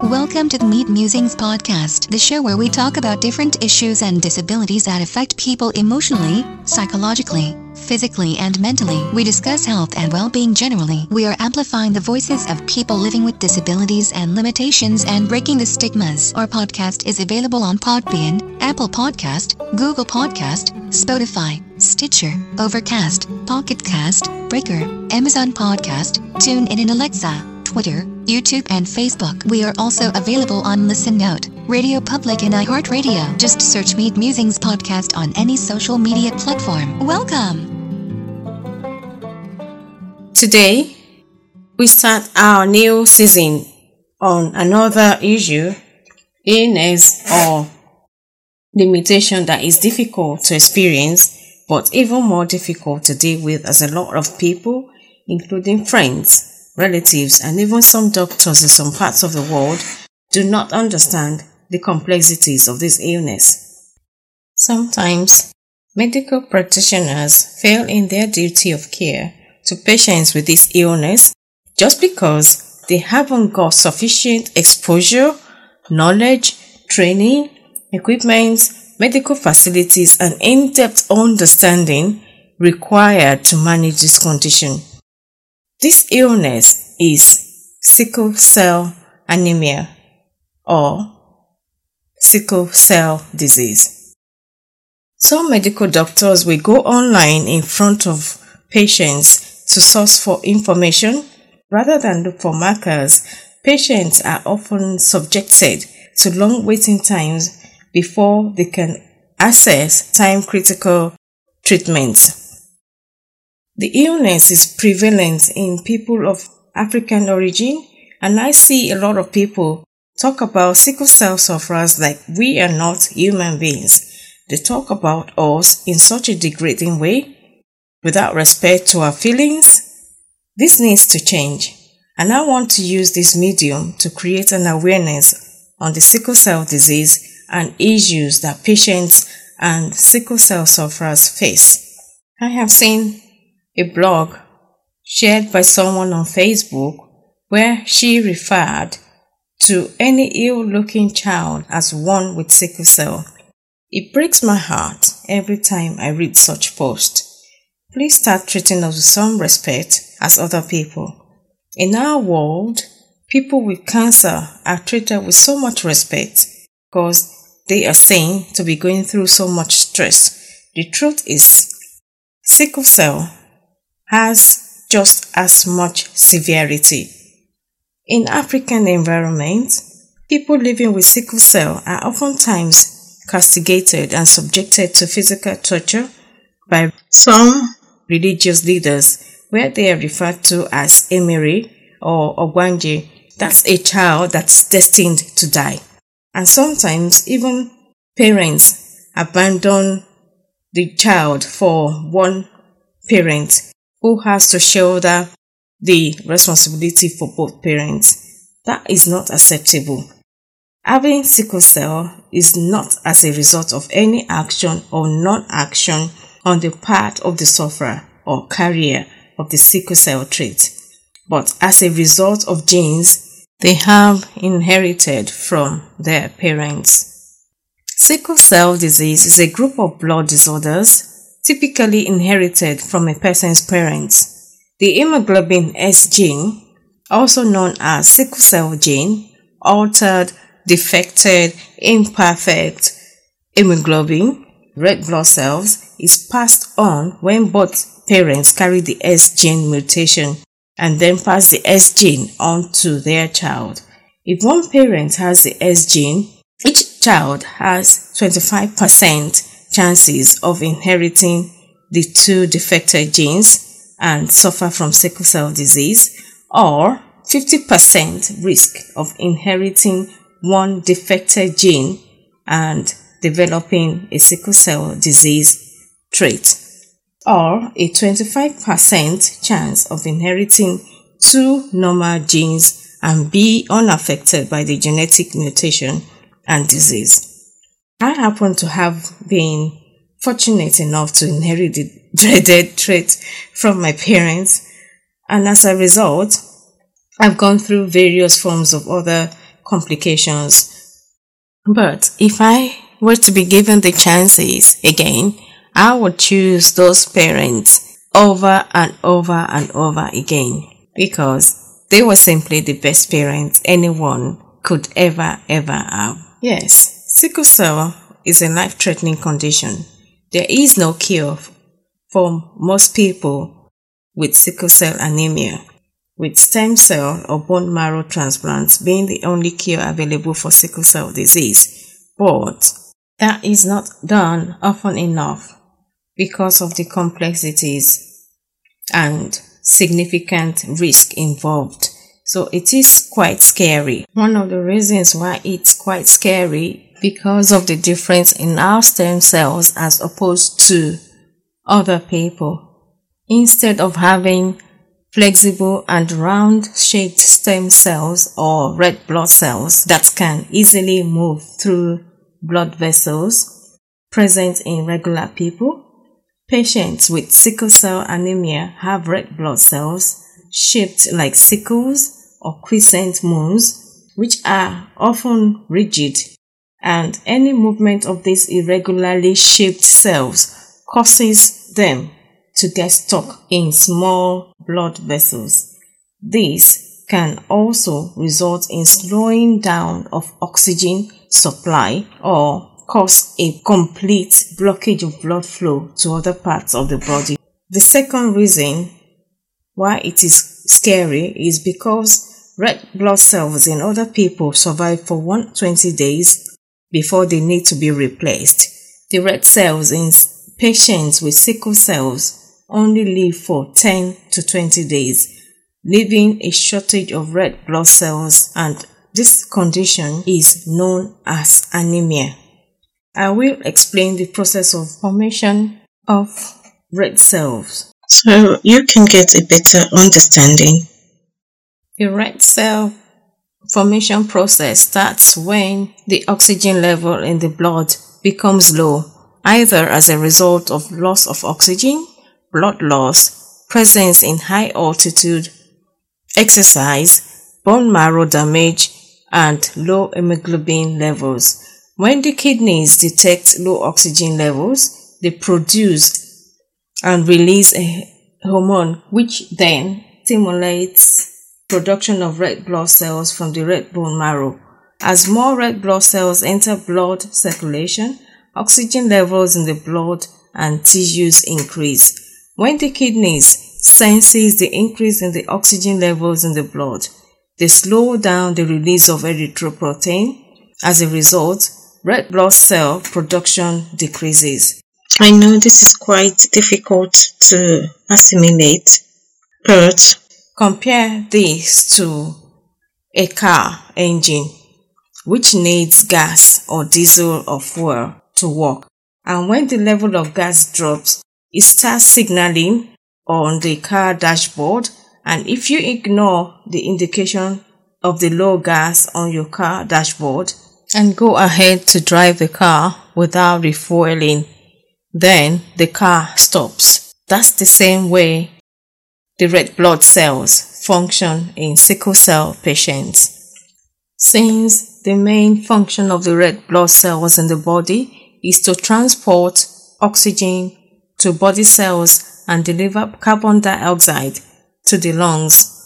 Welcome to the Meet Musings podcast, the show where we talk about different issues and disabilities that affect people emotionally, psychologically, physically, and mentally. We discuss health and well being generally. We are amplifying the voices of people living with disabilities and limitations and breaking the stigmas. Our podcast is available on Podbean, Apple Podcast, Google Podcast, Spotify, Stitcher, Overcast, Pocket Cast, Breaker, Amazon Podcast, TuneIn and Alexa. Twitter, YouTube, and Facebook. We are also available on Listen Note, Radio Public, and iHeartRadio. Just search Meet Musings Podcast on any social media platform. Welcome! Today, we start our new season on another issue, illness or limitation that is difficult to experience but even more difficult to deal with as a lot of people, including friends, relatives, and even some doctors in some parts of the world do not understand the complexities of this illness. Sometimes, medical practitioners fail in their duty of care to patients with this illness just because they haven't got sufficient exposure, knowledge, training, equipment, medical facilities, and in depth understanding required to manage this condition. This illness is sickle cell anemia or sickle cell disease. Some medical doctors will go online in front of patients to source for information rather than look for markers. Patients are often subjected to long waiting times before they can access time critical treatment. The illness is prevalent in people of African origin, and I see a lot of people talk about sickle cell sufferers like we are not human beings. They talk about us in such a degrading way, without respect to our feelings. This needs to change, and I want to use this medium to create an awareness on the sickle cell disease and issues that patients and sickle cell sufferers face. I have seen a blog shared by someone on Facebook where she referred to any ill looking child as one with sickle cell. It breaks my heart every time I read such post. Please start treating us with some respect as other people. In our world, people with cancer are treated with so much respect because they are seen to be going through so much stress. The truth is, sickle cell has just as much severity. In African environments, people living with sickle cell are oftentimes castigated and subjected to physical torture by some religious leaders where they are referred to as Emiri or Ogbanje. That's a child that's destined to die. And sometimes even parents abandon the child for one parent who has to shoulder the responsibility for both parents. That is not acceptable. Having sickle cell is not as a result of any action or non-action on the part of the sufferer or carrier of the sickle cell trait, but as a result of genes they have inherited from their parents. Sickle cell disease is a group of blood disorders typically inherited from a person's parents. The hemoglobin S gene, also known as sickle cell gene, altered, defected, imperfect hemoglobin, red blood cells, is passed on when both parents carry the S gene mutation and then pass the S gene on to their child. If one parent has the S gene, each child has 25% chances of inheriting the two defective genes and suffer from sickle cell disease, or 50% risk of inheriting one defective gene and developing a sickle cell disease trait, or a 25% chance of inheriting two normal genes and be unaffected by the genetic mutation and disease. I happen to have been fortunate enough to inherit the dreaded trait from my parents. And as a result, I've gone through various forms of other complications. But if I were to be given the chances again, I would choose those parents over and over and over again because they were simply the best parents anyone could ever, ever have. Yes, sickle cell is a life threatening condition. There is no cure for most people with sickle cell anemia, with stem cell or bone marrow transplants being the only cure available for sickle cell disease. But that is not done often enough because of the complexities and significant risk involved. So it is quite scary. One of the reasons why it's quite scary because of the difference in our stem cells as opposed to other people. Instead of having flexible and round shaped stem cells or red blood cells that can easily move through blood vessels present in regular people, patients with sickle cell anemia have red blood cells shaped like sickles or crescent moons, which are often rigid, and any movement of these irregularly shaped cells causes them to get stuck in small blood vessels. This can also result in slowing down of oxygen supply or cause a complete blockage of blood flow to other parts of the body. The second reason why it is scary is because red blood cells in other people survive for 120 days before they need to be replaced. The red cells in patients with sickle cells only live for 10 to 20 days, leaving a shortage of red blood cells and this condition is known as anemia. I will explain the process of formation of red cells. So you can get a better understanding. The red cell formation process starts when the oxygen level in the blood becomes low, either as a result of loss of oxygen blood loss, presence in high altitude, exercise, bone marrow damage, and low hemoglobin levels. When the kidneys detect low oxygen levels, they produce and release a hormone which then stimulates production of red blood cells from the red bone marrow. As more red blood cells enter blood circulation, oxygen levels in the blood and tissues increase. When the kidneys senses the increase in the oxygen levels in the blood, they slow down the release of erythropoietin. As a result, red blood cell production decreases. I know this is quite difficult to assimilate, but compare this to a car engine which needs gas or diesel or fuel to work. And when the level of gas drops, it starts signaling on the car dashboard and if you ignore the indication of the low gas on your car dashboard and go ahead to drive the car without refueling, then the car stops. That's the same way the red blood cells function in sickle cell patients. Since the main function of the red blood cells in the body is to transport oxygen to body cells and deliver carbon dioxide to the lungs.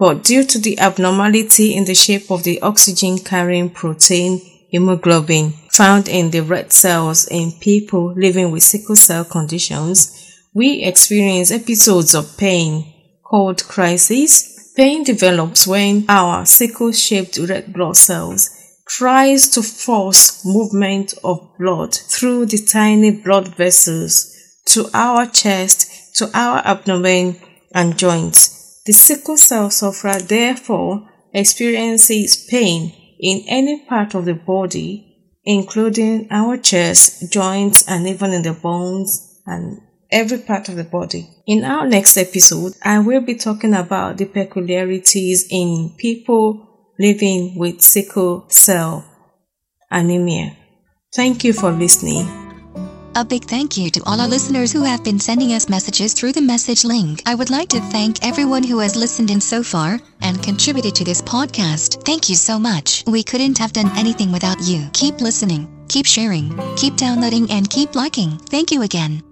But due to the abnormality in the shape of the oxygen carrying protein hemoglobin found in the red cells in people living with sickle cell conditions, we experience episodes of pain called crises. Pain develops when our sickle-shaped red blood cells tries to force movement of blood through the tiny blood vessels to our chest, to our abdomen and joints. The sickle cell sufferer therefore experiences pain in any part of the body, including our chest, joints, and even in the bones and every part of the body. In our next episode, I will be talking about the peculiarities in people living with sickle cell anemia. Thank you for listening. A big thank you to all our listeners who have been sending us messages through the message link. I would like to thank everyone who has listened in so far and contributed to this podcast. Thank you so much. We couldn't have done anything without you. Keep listening, keep sharing, keep downloading, and keep liking. Thank you again.